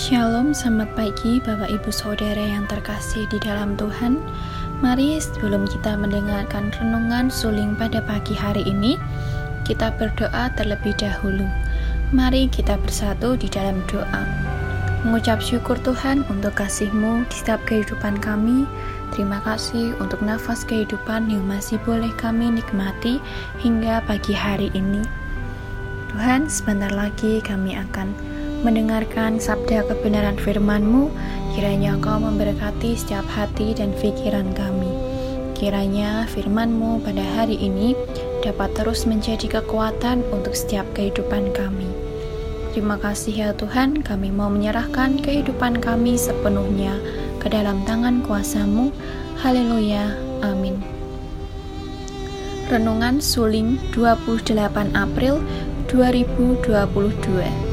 Shalom, selamat pagi Bapak Ibu Saudara yang terkasih di dalam Tuhan. Mari sebelum kita mendengarkan renungan suling pada pagi hari ini Kita berdoa terlebih dahulu. Mari kita bersatu di dalam doa. Mengucap syukur Tuhan untuk kasih-Mu di setiap kehidupan kami. Terima kasih untuk nafas kehidupan yang masih boleh kami nikmati hingga pagi hari ini. Tuhan, sebentar lagi kami akan mendengarkan sabda kebenaran firman-Mu, kiranya Engkau memberkati setiap hati dan pikiran kami. Kiranya firman-Mu pada hari ini dapat terus menjadi kekuatan untuk setiap kehidupan kami. Terima kasih ya Tuhan, kami mau menyerahkan kehidupan kami sepenuhnya ke dalam tangan kuasa-Mu. Haleluya. Amin. Renungan Suling 28 April 2022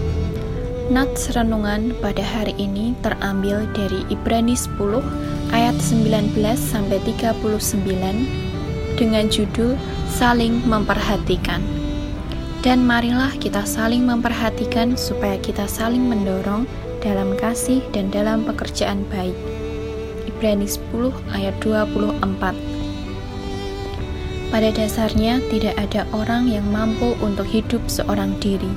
Nats renungan pada hari ini terambil dari Ibrani 10 ayat 19 sampai 39 dengan judul Saling Memperhatikan. Dan marilah kita saling memperhatikan supaya kita saling mendorong dalam kasih dan dalam pekerjaan baik. Ibrani 10 ayat 24. Pada dasarnya tidak ada orang yang mampu untuk hidup seorang diri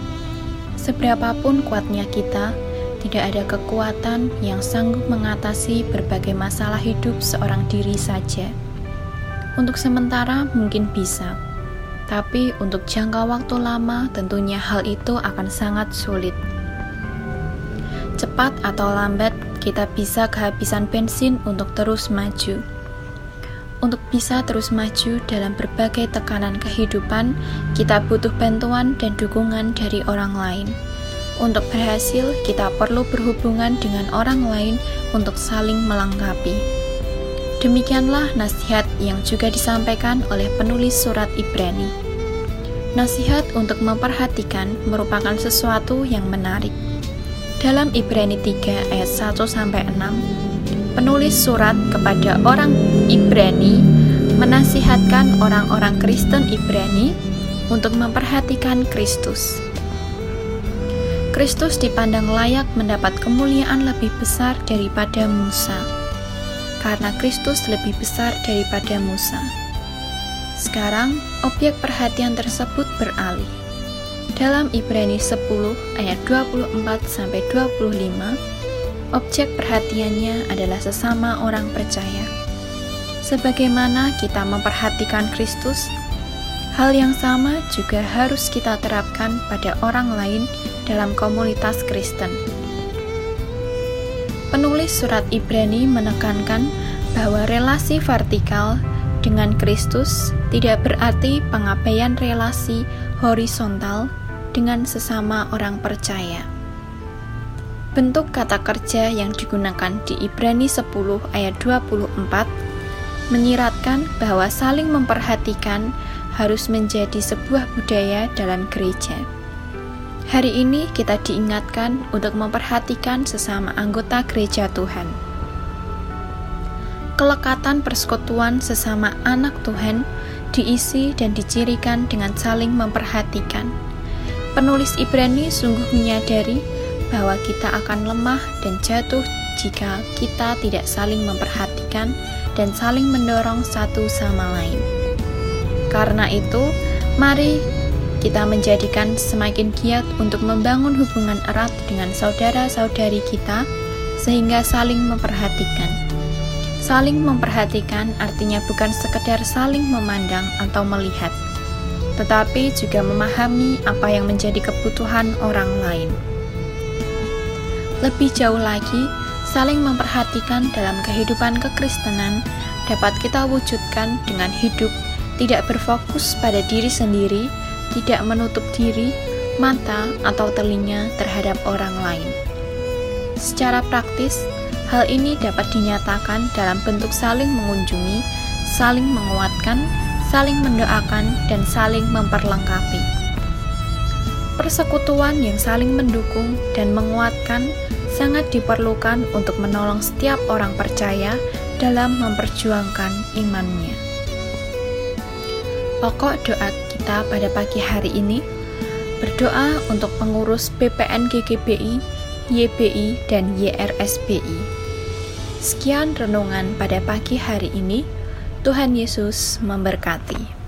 Seberapapun kuatnya kita, tidak ada kekuatan yang sanggup mengatasi berbagai masalah hidup seorang diri saja. Untuk sementara mungkin bisa, tapi untuk jangka waktu lama tentunya hal itu akan sangat sulit. Cepat atau lambat, kita bisa kehabisan bensin untuk terus maju. Untuk bisa terus maju dalam berbagai tekanan kehidupan, kita butuh bantuan dan dukungan dari orang lain. Untuk berhasil, kita perlu berhubungan dengan orang lain untuk saling melengkapi. Demikianlah nasihat yang juga disampaikan oleh penulis surat Ibrani. Nasihat untuk memperhatikan merupakan sesuatu yang menarik. Dalam Ibrani 3 ayat 1 sampai 6, penulis surat kepada orang Ibrani menasihatkan orang-orang Kristen Ibrani untuk memperhatikan Kristus. Kristus dipandang layak mendapat kemuliaan lebih besar daripada Musa, karena Kristus lebih besar daripada Musa. Sekarang, objek perhatian tersebut beralih. Dalam Ibrani 10 ayat 24 sampai 25, objek perhatiannya adalah sesama orang percaya. Sebagaimana kita memperhatikan Kristus, hal yang sama juga harus kita terapkan pada orang lain dalam komunitas Kristen. Penulis surat Ibrani menekankan bahwa relasi vertikal dengan Kristus tidak berarti pengabaian relasi horizontal dengan sesama orang percaya. Bentuk kata kerja yang digunakan di Ibrani 10 ayat 24 menyiratkan bahwa saling memperhatikan harus menjadi sebuah budaya dalam gereja. Hari ini kita diingatkan untuk memperhatikan sesama anggota gereja Tuhan. Kelekatan persekutuan sesama anak Tuhan diisi dan dicirikan dengan saling memperhatikan. Penulis Ibrani sungguh menyadari bahwa kita akan lemah dan jatuh jika kita tidak saling memperhatikan dan saling mendorong satu sama lain. Karena itu, mari kita menjadikan semakin giat untuk membangun hubungan erat dengan saudara-saudari kita, sehingga saling memperhatikan. Saling memperhatikan artinya bukan sekedar saling memandang atau melihat, tetapi juga memahami apa yang menjadi kebutuhan orang lain. Lebih jauh lagi, saling memperhatikan dalam kehidupan kekristenan dapat kita wujudkan dengan hidup tidak berfokus pada diri sendiri, tidak menutup diri, mata, atau telinga terhadap orang lain. Secara praktis, hal ini dapat dinyatakan dalam bentuk saling mengunjungi, saling menguatkan, saling mendoakan, dan saling memperlengkapi. Persekutuan yang saling mendukung dan menguatkan sangat diperlukan untuk menolong setiap orang percaya dalam memperjuangkan imannya. Pokok doa kita pada pagi hari ini berdoa untuk pengurus BPN GGBI YBI, dan YRSBI. Sekian renungan pada pagi hari ini. Tuhan Yesus memberkati.